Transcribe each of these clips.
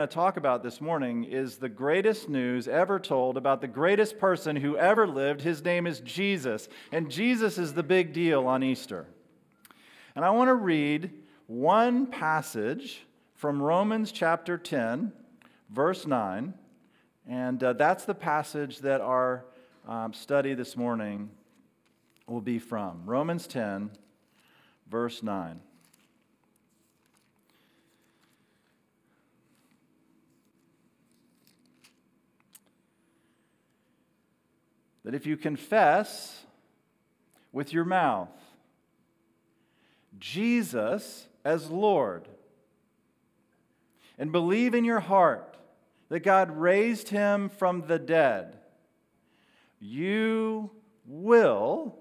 to talk about this morning is the greatest news ever told about the greatest person who ever lived. His name is Jesus. And Jesus is the big deal on Easter. And I want to read one passage from Romans chapter 10, verse 9. And uh, that's the passage that our um, study this morning will be from. Romans 10, verse 9. That if you confess with your mouth Jesus as Lord and believe in your heart that God raised him from the dead, you will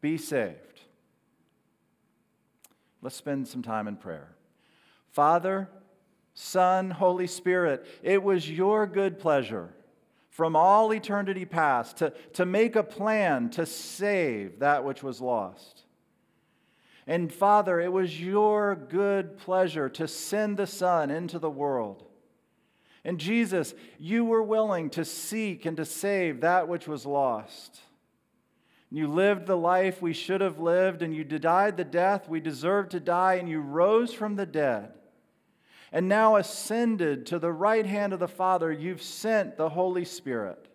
be saved. Let's spend some time in prayer. Father, Son, Holy Spirit, it was your good pleasure from all eternity past to, to make a plan to save that which was lost. And Father, it was your good pleasure to send the Son into the world. And Jesus, you were willing to seek and to save that which was lost. You lived the life we should have lived, and you died the death we deserved to die, and you rose from the dead and now ascended to the right hand of the Father, you've sent the Holy Spirit.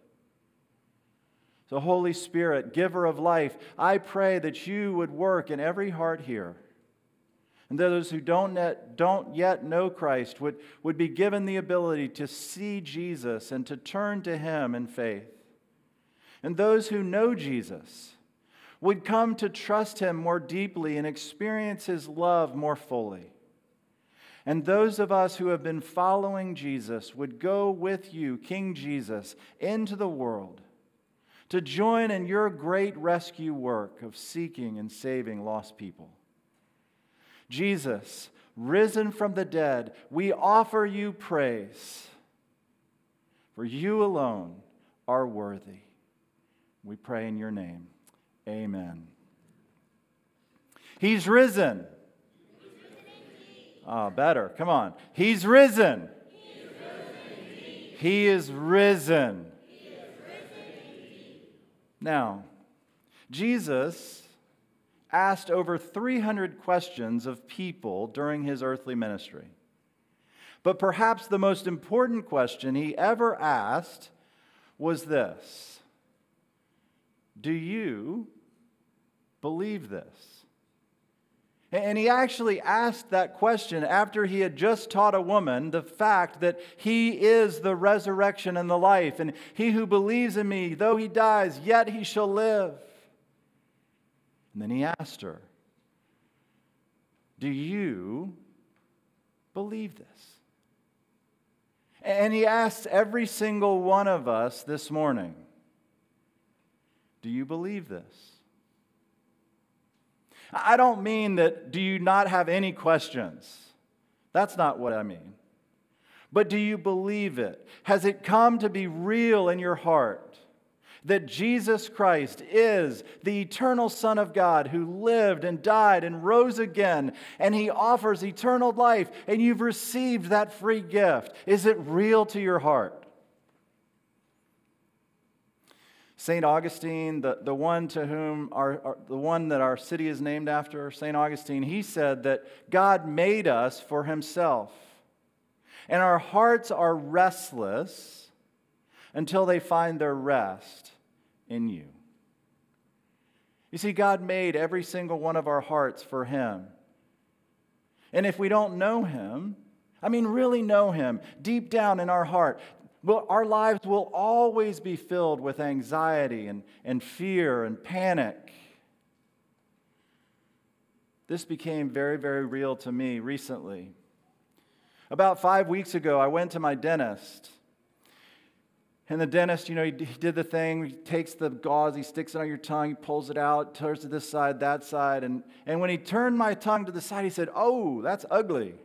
So, Holy Spirit, giver of life, I pray that you would work in every heart here. And those who don't yet, don't yet know Christ would, would be given the ability to see Jesus and to turn to him in faith. And those who know Jesus would come to trust him more deeply and experience his love more fully. And those of us who have been following Jesus would go with you, King Jesus, into the world to join in your great rescue work of seeking and saving lost people. Jesus, risen from the dead, we offer you praise, for you alone are worthy. We pray in your name. Amen. He's risen. Ah, oh, better. Come on. He's risen. He is risen. Now, Jesus asked over 300 questions of people during his earthly ministry. But perhaps the most important question he ever asked was this Do you believe this? And he actually asked that question after he had just taught a woman the fact that he is the resurrection and the life. And he who believes in me, though he dies, yet he shall live. And then he asked her, Do you believe this? And he asks every single one of us this morning, Do you believe this? I don't mean that do you not have any questions? That's not what I mean. But do you believe it? Has it come to be real in your heart that Jesus Christ is the eternal Son of God who lived and died and rose again, and he offers eternal life, and you've received that free gift? Is it real to your heart? St. Augustine, the, the one to whom our, our, the one that our city is named after, St. Augustine, he said that God made us for himself. And our hearts are restless until they find their rest in you. You see, God made every single one of our hearts for him. And if we don't know him, I mean, really know him deep down in our heart, well, our lives will always be filled with anxiety and, and fear and panic. This became very, very real to me recently. About five weeks ago, I went to my dentist. And the dentist, you know, he did the thing. He takes the gauze, he sticks it on your tongue, he pulls it out, turns to this side, that side. And, and when he turned my tongue to the side, he said, Oh, that's ugly.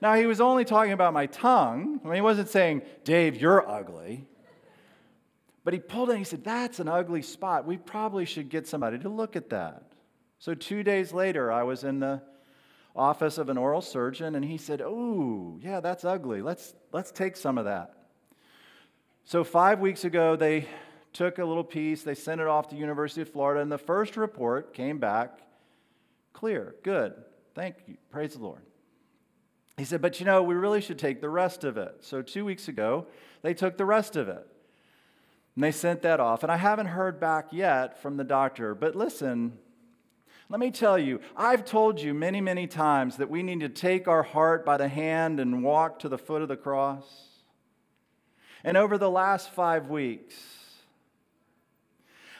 Now, he was only talking about my tongue. I mean, he wasn't saying, Dave, you're ugly. But he pulled it and he said, That's an ugly spot. We probably should get somebody to look at that. So, two days later, I was in the office of an oral surgeon, and he said, Oh, yeah, that's ugly. Let's, let's take some of that. So, five weeks ago, they took a little piece, they sent it off to University of Florida, and the first report came back clear, good. Thank you. Praise the Lord. He said, But you know, we really should take the rest of it. So, two weeks ago, they took the rest of it. And they sent that off. And I haven't heard back yet from the doctor. But listen, let me tell you, I've told you many, many times that we need to take our heart by the hand and walk to the foot of the cross. And over the last five weeks,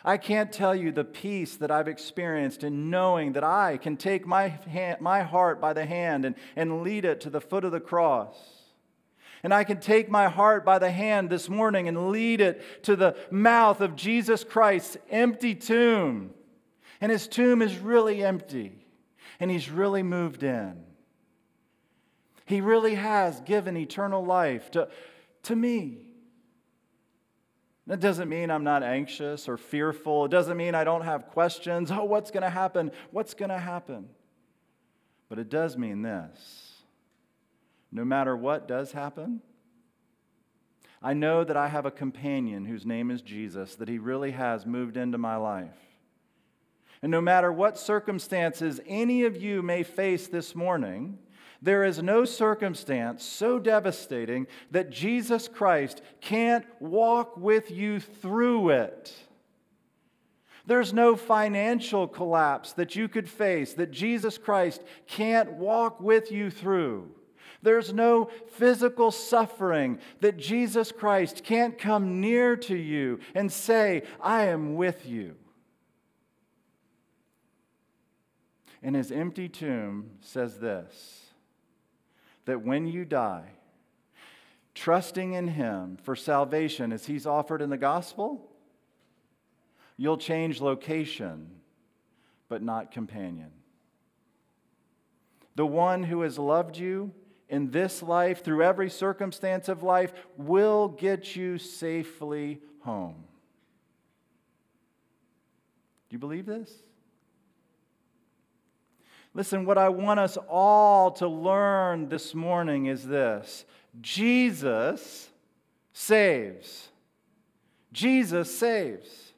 I can't tell you the peace that I've experienced in knowing that I can take my, hand, my heart by the hand and, and lead it to the foot of the cross. And I can take my heart by the hand this morning and lead it to the mouth of Jesus Christ's empty tomb. And his tomb is really empty, and he's really moved in. He really has given eternal life to, to me. That doesn't mean I'm not anxious or fearful. It doesn't mean I don't have questions. Oh, what's going to happen? What's going to happen? But it does mean this no matter what does happen, I know that I have a companion whose name is Jesus, that he really has moved into my life. And no matter what circumstances any of you may face this morning, there is no circumstance so devastating that Jesus Christ can't walk with you through it. There's no financial collapse that you could face that Jesus Christ can't walk with you through. There's no physical suffering that Jesus Christ can't come near to you and say, I am with you. And his empty tomb says this that when you die, trusting in Him for salvation as He's offered in the gospel, you'll change location, but not companion. The one who has loved you in this life, through every circumstance of life, will get you safely home. Do you believe this? Listen, what I want us all to learn this morning is this Jesus saves. Jesus saves.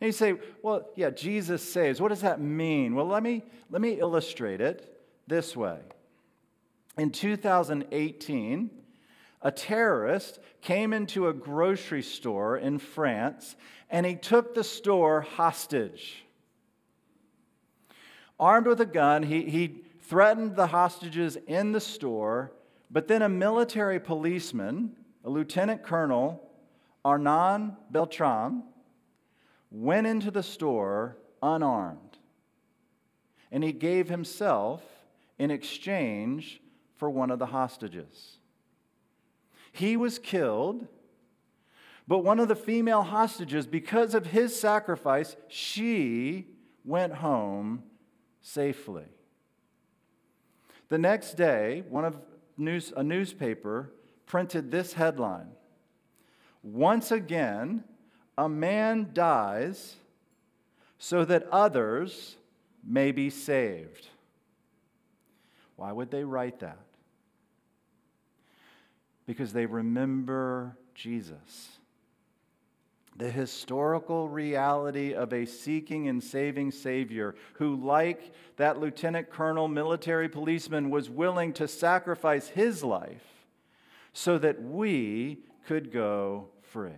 And you say, well, yeah, Jesus saves. What does that mean? Well, let me, let me illustrate it this way. In 2018, a terrorist came into a grocery store in France and he took the store hostage. Armed with a gun, he, he threatened the hostages in the store, but then a military policeman, a lieutenant colonel, Arnaud Beltrame, went into the store unarmed. And he gave himself in exchange for one of the hostages. He was killed, but one of the female hostages, because of his sacrifice, she went home safely. The next day, one of news, a newspaper printed this headline Once again, a man dies so that others may be saved. Why would they write that? Because they remember Jesus the historical reality of a seeking and saving Savior who, like that lieutenant colonel, military policeman, was willing to sacrifice his life so that we could go free.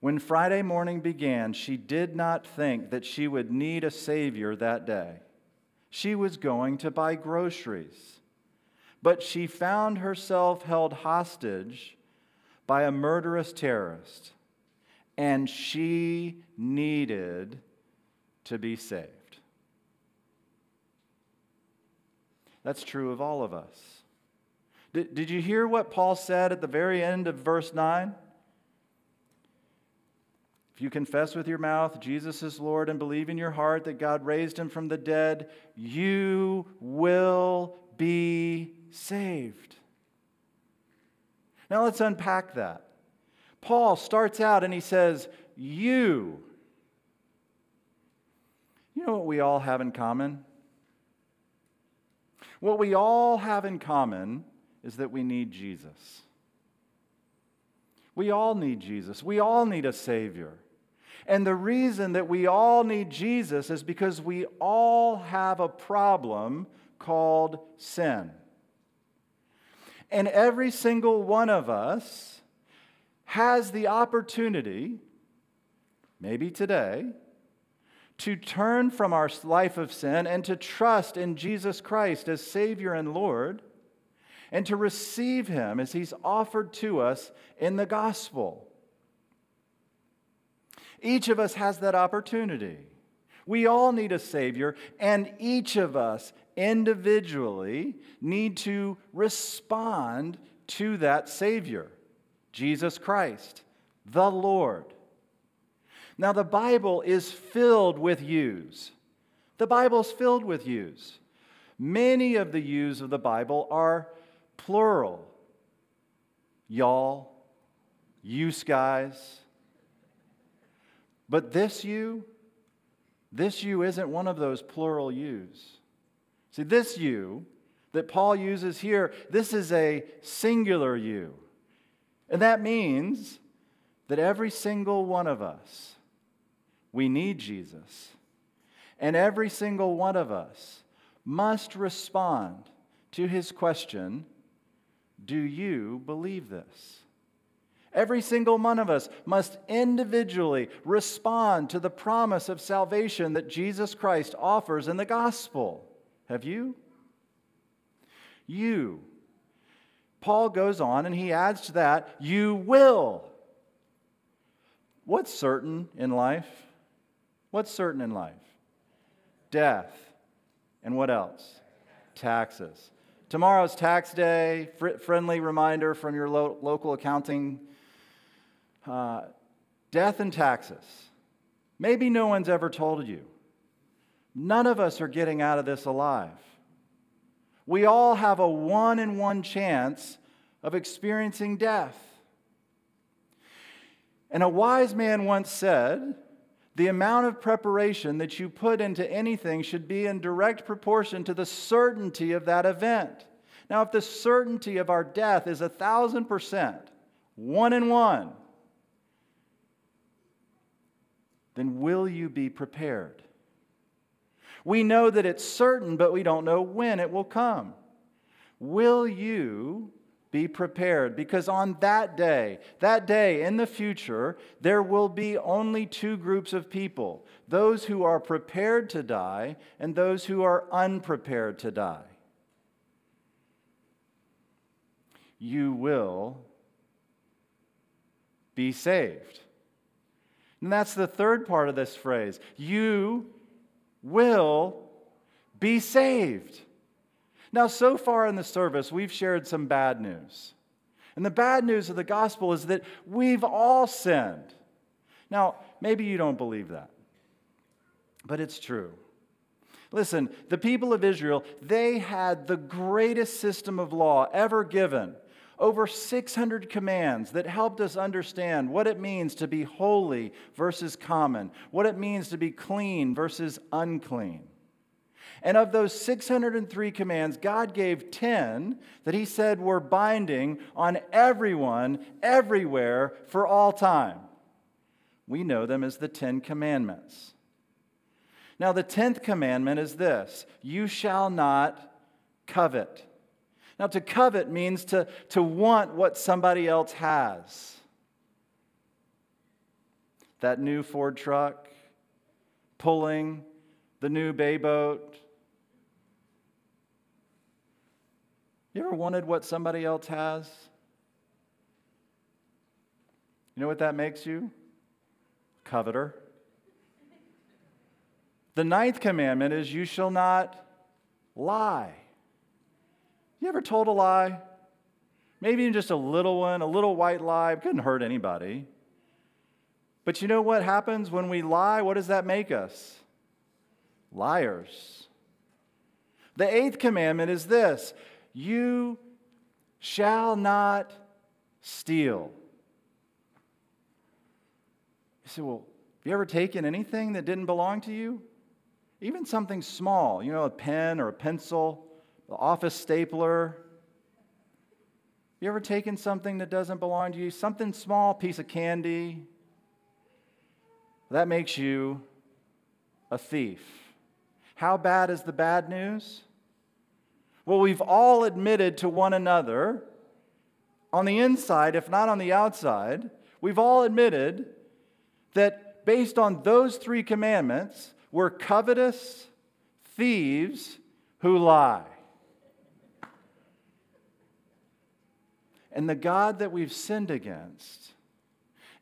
When Friday morning began, she did not think that she would need a Savior that day. She was going to buy groceries. But she found herself held hostage by a murderous terrorist, and she needed to be saved. That's true of all of us. Did, did you hear what Paul said at the very end of verse 9? If you confess with your mouth Jesus is Lord and believe in your heart that God raised him from the dead, you will be saved. Now let's unpack that. Paul starts out and he says, You. You know what we all have in common? What we all have in common is that we need Jesus. We all need Jesus. We all need a Savior. And the reason that we all need Jesus is because we all have a problem called sin. And every single one of us has the opportunity, maybe today, to turn from our life of sin and to trust in Jesus Christ as Savior and Lord and to receive Him as He's offered to us in the gospel. Each of us has that opportunity. We all need a Savior, and each of us individually need to respond to that Savior, Jesus Christ, the Lord. Now, the Bible is filled with yous. The Bible's filled with yous. Many of the yous of the Bible are plural. Y'all, you guys. But this you, this you isn't one of those plural yous. See, this you that Paul uses here, this is a singular you. And that means that every single one of us, we need Jesus. And every single one of us must respond to his question Do you believe this? Every single one of us must individually respond to the promise of salvation that Jesus Christ offers in the gospel. Have you? You. Paul goes on and he adds to that, you will. What's certain in life? What's certain in life? Death. And what else? Taxes. Tomorrow's tax day, friendly reminder from your lo- local accounting uh, death and taxes. Maybe no one's ever told you. None of us are getting out of this alive. We all have a one in one chance of experiencing death. And a wise man once said, the amount of preparation that you put into anything should be in direct proportion to the certainty of that event. Now, if the certainty of our death is a thousand percent, one in one, then will you be prepared? We know that it's certain, but we don't know when it will come. Will you be prepared? Because on that day, that day in the future, there will be only two groups of people those who are prepared to die and those who are unprepared to die. You will be saved. And that's the third part of this phrase. You will be saved. Now, so far in the service, we've shared some bad news. And the bad news of the gospel is that we've all sinned. Now, maybe you don't believe that, but it's true. Listen, the people of Israel, they had the greatest system of law ever given over 600 commands that helped us understand what it means to be holy versus common, what it means to be clean versus unclean. And of those 603 commands, God gave 10 that He said were binding on everyone, everywhere, for all time. We know them as the Ten Commandments. Now, the 10th commandment is this you shall not covet. Now, to covet means to, to want what somebody else has. That new Ford truck, pulling the new bay boat. You ever wanted what somebody else has? You know what that makes you? Coveter. The ninth commandment is you shall not lie. You ever told a lie? Maybe even just a little one, a little white lie. It couldn't hurt anybody. But you know what happens when we lie? What does that make us? Liars. The eighth commandment is this you shall not steal. You say, well, have you ever taken anything that didn't belong to you? even something small, you know, a pen or a pencil, the office stapler. You ever taken something that doesn't belong to you? Something small, piece of candy. That makes you a thief. How bad is the bad news? Well, we've all admitted to one another on the inside, if not on the outside, we've all admitted that based on those three commandments, we're covetous thieves who lie. And the God that we've sinned against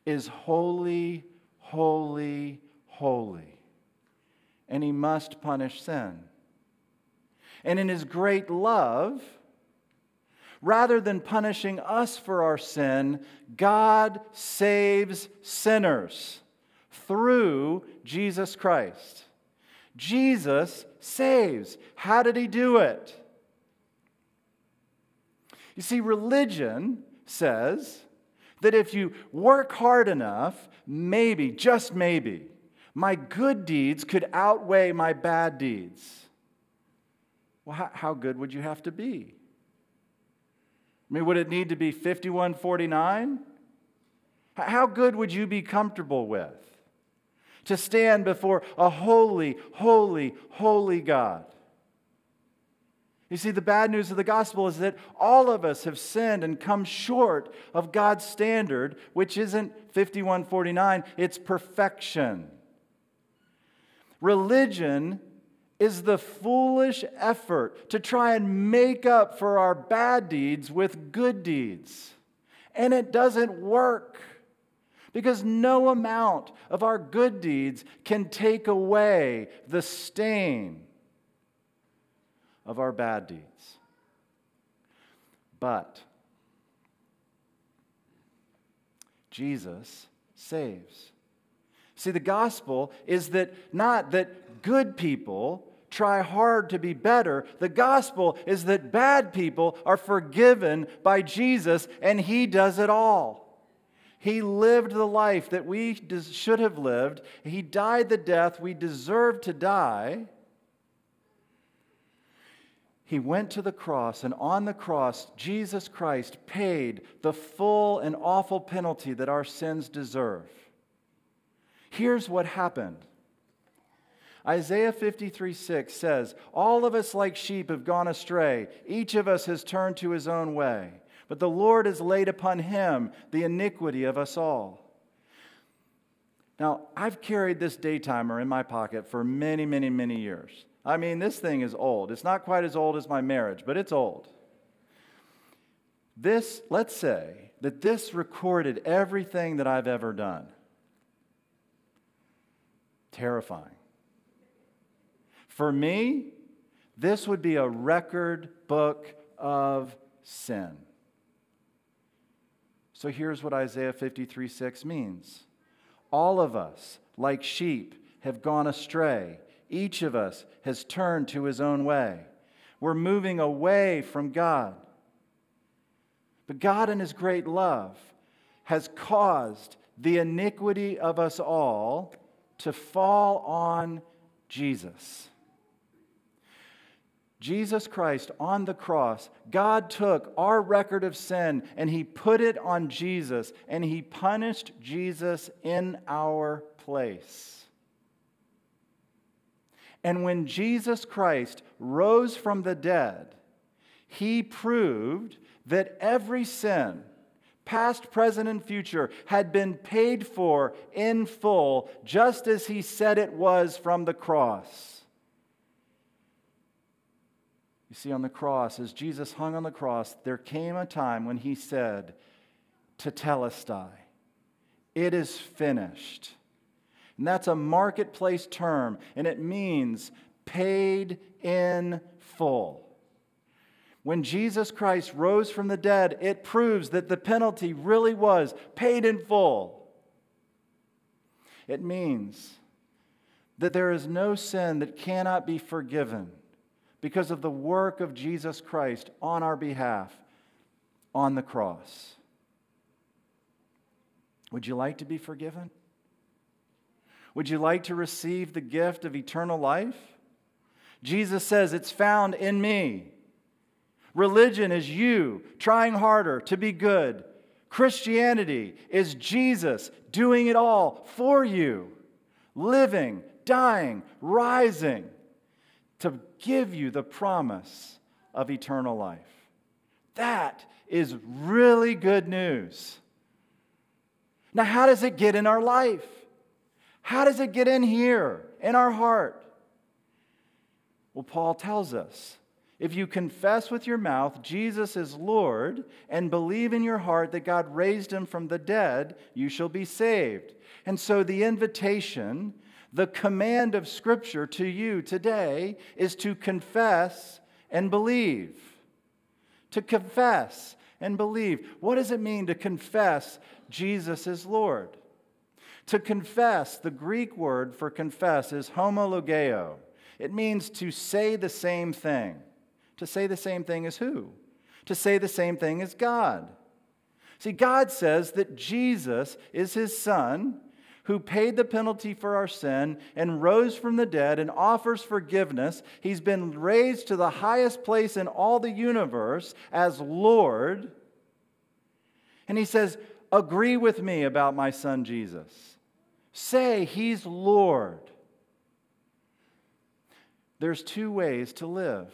is holy, holy, holy. And he must punish sin. And in his great love, rather than punishing us for our sin, God saves sinners through Jesus Christ. Jesus saves. How did he do it? You see, religion says that if you work hard enough, maybe, just maybe, my good deeds could outweigh my bad deeds. Well, how, good would you have to be? I mean, would it need to be 5149? How good would you be comfortable with to stand before a holy, holy, holy God? You see, the bad news of the gospel is that all of us have sinned and come short of God's standard, which isn't 5149, it's perfection. Religion is the foolish effort to try and make up for our bad deeds with good deeds. And it doesn't work because no amount of our good deeds can take away the stain of our bad deeds. But Jesus saves. See, the gospel is that not that good people try hard to be better. The gospel is that bad people are forgiven by Jesus and he does it all. He lived the life that we should have lived. He died the death we deserve to die. He went to the cross, and on the cross, Jesus Christ paid the full and awful penalty that our sins deserve. Here's what happened Isaiah 53 6 says, All of us like sheep have gone astray, each of us has turned to his own way, but the Lord has laid upon him the iniquity of us all. Now, I've carried this daytimer in my pocket for many, many, many years. I mean, this thing is old. It's not quite as old as my marriage, but it's old. This, let's say that this recorded everything that I've ever done. Terrifying. For me, this would be a record book of sin. So here's what Isaiah 53 6 means All of us, like sheep, have gone astray each of us has turned to his own way. We're moving away from God. But God, in his great love, has caused the iniquity of us all to fall on Jesus. Jesus Christ on the cross, God took our record of sin and he put it on Jesus and he punished Jesus in our place. And when Jesus Christ rose from the dead, he proved that every sin, past, present, and future, had been paid for in full, just as he said it was from the cross. You see, on the cross, as Jesus hung on the cross, there came a time when he said, Tetelestai, it is finished. And that's a marketplace term, and it means paid in full. When Jesus Christ rose from the dead, it proves that the penalty really was paid in full. It means that there is no sin that cannot be forgiven because of the work of Jesus Christ on our behalf on the cross. Would you like to be forgiven? Would you like to receive the gift of eternal life? Jesus says, It's found in me. Religion is you trying harder to be good. Christianity is Jesus doing it all for you, living, dying, rising to give you the promise of eternal life. That is really good news. Now, how does it get in our life? How does it get in here, in our heart? Well, Paul tells us if you confess with your mouth Jesus is Lord and believe in your heart that God raised him from the dead, you shall be saved. And so the invitation, the command of Scripture to you today is to confess and believe. To confess and believe. What does it mean to confess Jesus is Lord? To confess, the Greek word for confess is homologeo. It means to say the same thing. To say the same thing as who? To say the same thing as God. See, God says that Jesus is his son who paid the penalty for our sin and rose from the dead and offers forgiveness. He's been raised to the highest place in all the universe as Lord. And he says, Agree with me about my son Jesus. Say he's Lord. There's two ways to live.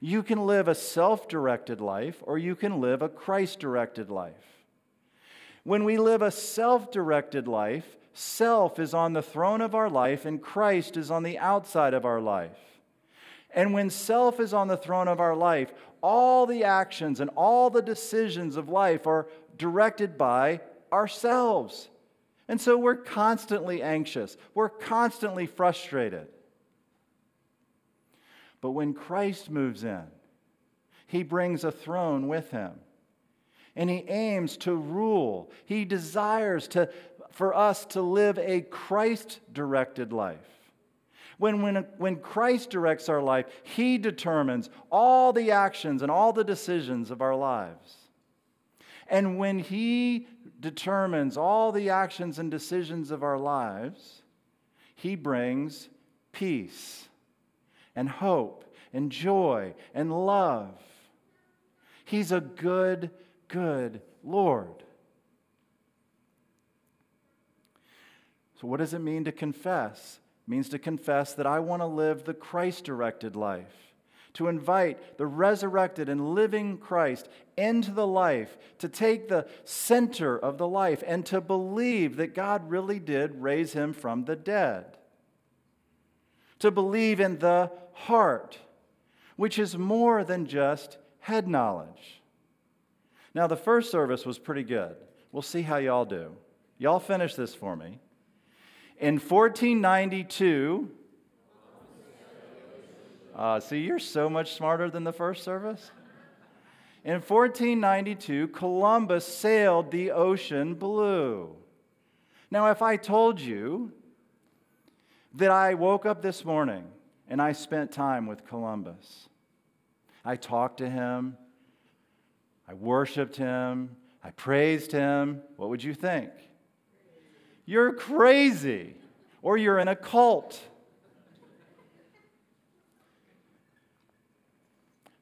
You can live a self directed life or you can live a Christ directed life. When we live a self directed life, self is on the throne of our life and Christ is on the outside of our life. And when self is on the throne of our life, all the actions and all the decisions of life are directed by ourselves. And so we're constantly anxious, we're constantly frustrated. But when Christ moves in, he brings a throne with him. And he aims to rule. He desires to, for us to live a Christ directed life. When, when, when Christ directs our life, he determines all the actions and all the decisions of our lives. And when he determines all the actions and decisions of our lives, he brings peace and hope and joy and love. He's a good, good Lord. So, what does it mean to confess? It means to confess that I want to live the Christ directed life, to invite the resurrected and living Christ into the life, to take the center of the life, and to believe that God really did raise him from the dead to believe in the heart, which is more than just head knowledge. Now, the first service was pretty good. We'll see how y'all do. Y'all finish this for me. In 1492, uh, see, you're so much smarter than the first service. In 1492, Columbus sailed the ocean blue. Now, if I told you that I woke up this morning and I spent time with Columbus. I talked to him, I worshiped him, I praised him. What would you think? You're crazy, or you're in a cult.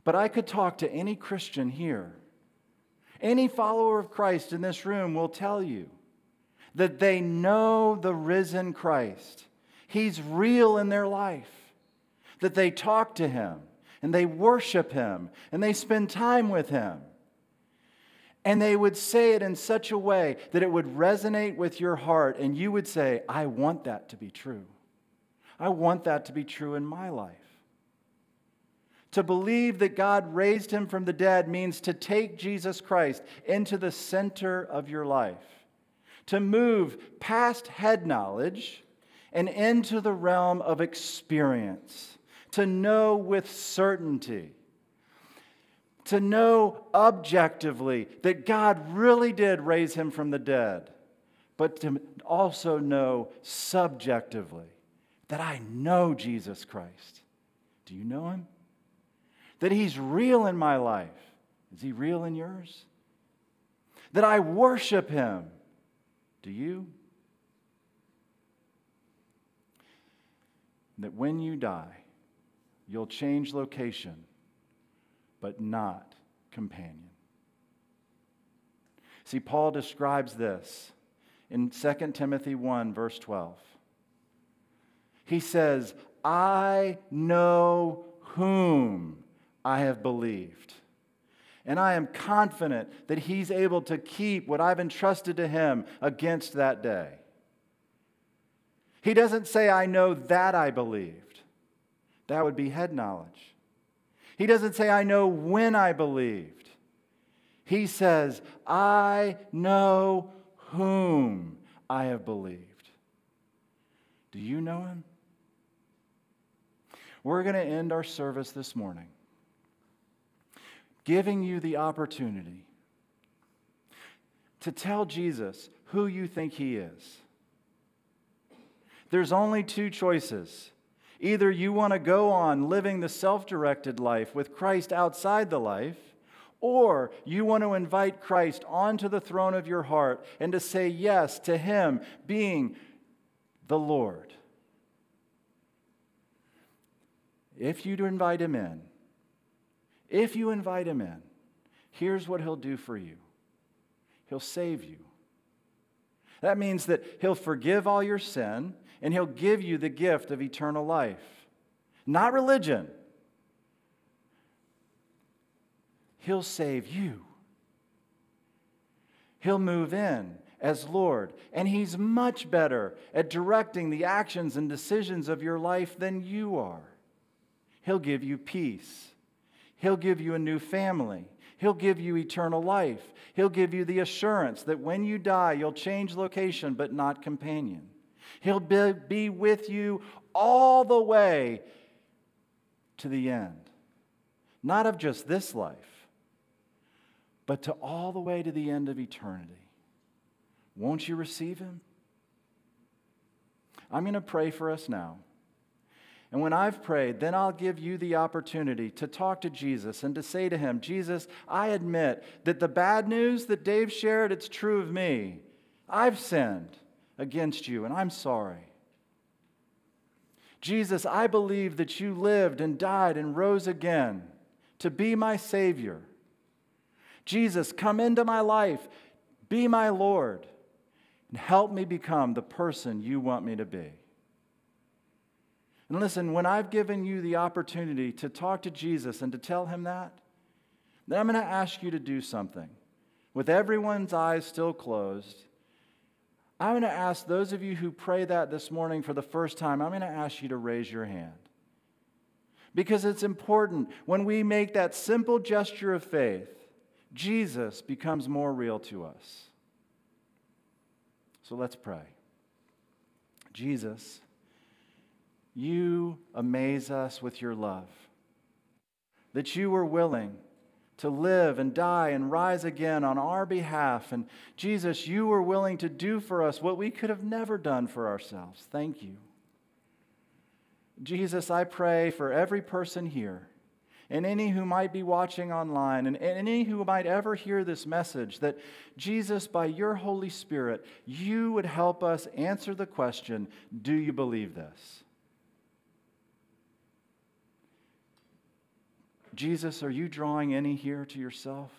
But I could talk to any Christian here. Any follower of Christ in this room will tell you that they know the risen Christ He's real in their life, that they talk to Him and they worship Him and they spend time with Him. And they would say it in such a way that it would resonate with your heart, and you would say, I want that to be true. I want that to be true in my life. To believe that God raised him from the dead means to take Jesus Christ into the center of your life, to move past head knowledge and into the realm of experience, to know with certainty, to know objectively that God really did raise him from the dead, but to also know subjectively that I know Jesus Christ. Do you know him? That he's real in my life. Is he real in yours? That I worship him. Do you? that when you die, you'll change location, but not companion. See, Paul describes this in 2 Timothy 1, verse 12. He says, I know whom I have believed. And I am confident that he's able to keep what I've entrusted to him against that day. He doesn't say, I know that I believed. That would be head knowledge. He doesn't say, I know when I believed. He says, I know whom I have believed. Do you know him? We're going to end our service this morning giving you the opportunity to tell Jesus who you think he is. There's only two choices. Either you want to go on living the self directed life with Christ outside the life, or you want to invite Christ onto the throne of your heart and to say yes to Him being the Lord. If you invite him in, if you invite him in, here's what he'll do for you he'll save you. That means that he'll forgive all your sin and he'll give you the gift of eternal life. Not religion. He'll save you. He'll move in as Lord, and He's much better at directing the actions and decisions of your life than you are. He'll give you peace. He'll give you a new family. He'll give you eternal life. He'll give you the assurance that when you die, you'll change location but not companion. He'll be with you all the way to the end. Not of just this life, but to all the way to the end of eternity. Won't you receive Him? I'm going to pray for us now. And when I've prayed, then I'll give you the opportunity to talk to Jesus and to say to him, Jesus, I admit that the bad news that Dave shared, it's true of me. I've sinned against you, and I'm sorry. Jesus, I believe that you lived and died and rose again to be my Savior. Jesus, come into my life, be my Lord, and help me become the person you want me to be. And listen, when I've given you the opportunity to talk to Jesus and to tell him that, then I'm going to ask you to do something. With everyone's eyes still closed, I'm going to ask those of you who pray that this morning for the first time, I'm going to ask you to raise your hand. Because it's important when we make that simple gesture of faith, Jesus becomes more real to us. So let's pray. Jesus, you amaze us with your love. That you were willing to live and die and rise again on our behalf. And Jesus, you were willing to do for us what we could have never done for ourselves. Thank you. Jesus, I pray for every person here and any who might be watching online and any who might ever hear this message that Jesus, by your Holy Spirit, you would help us answer the question do you believe this? Jesus, are you drawing any here to yourself?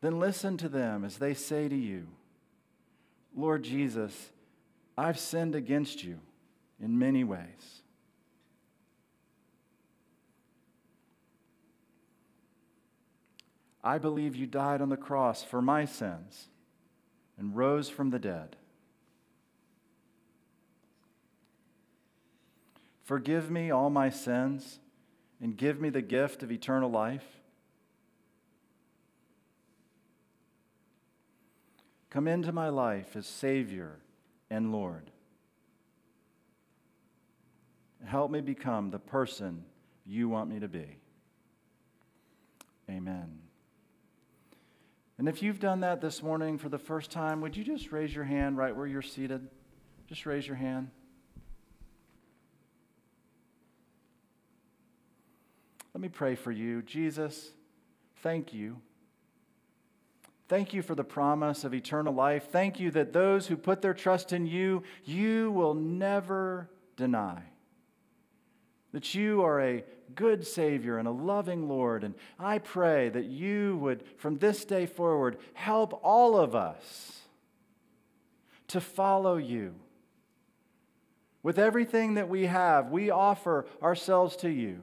Then listen to them as they say to you, Lord Jesus, I've sinned against you in many ways. I believe you died on the cross for my sins and rose from the dead. Forgive me all my sins and give me the gift of eternal life? Come into my life as Savior and Lord. Help me become the person you want me to be. Amen. And if you've done that this morning for the first time, would you just raise your hand right where you're seated? Just raise your hand. Let me pray for you. Jesus, thank you. Thank you for the promise of eternal life. Thank you that those who put their trust in you, you will never deny. That you are a good Savior and a loving Lord. And I pray that you would, from this day forward, help all of us to follow you. With everything that we have, we offer ourselves to you.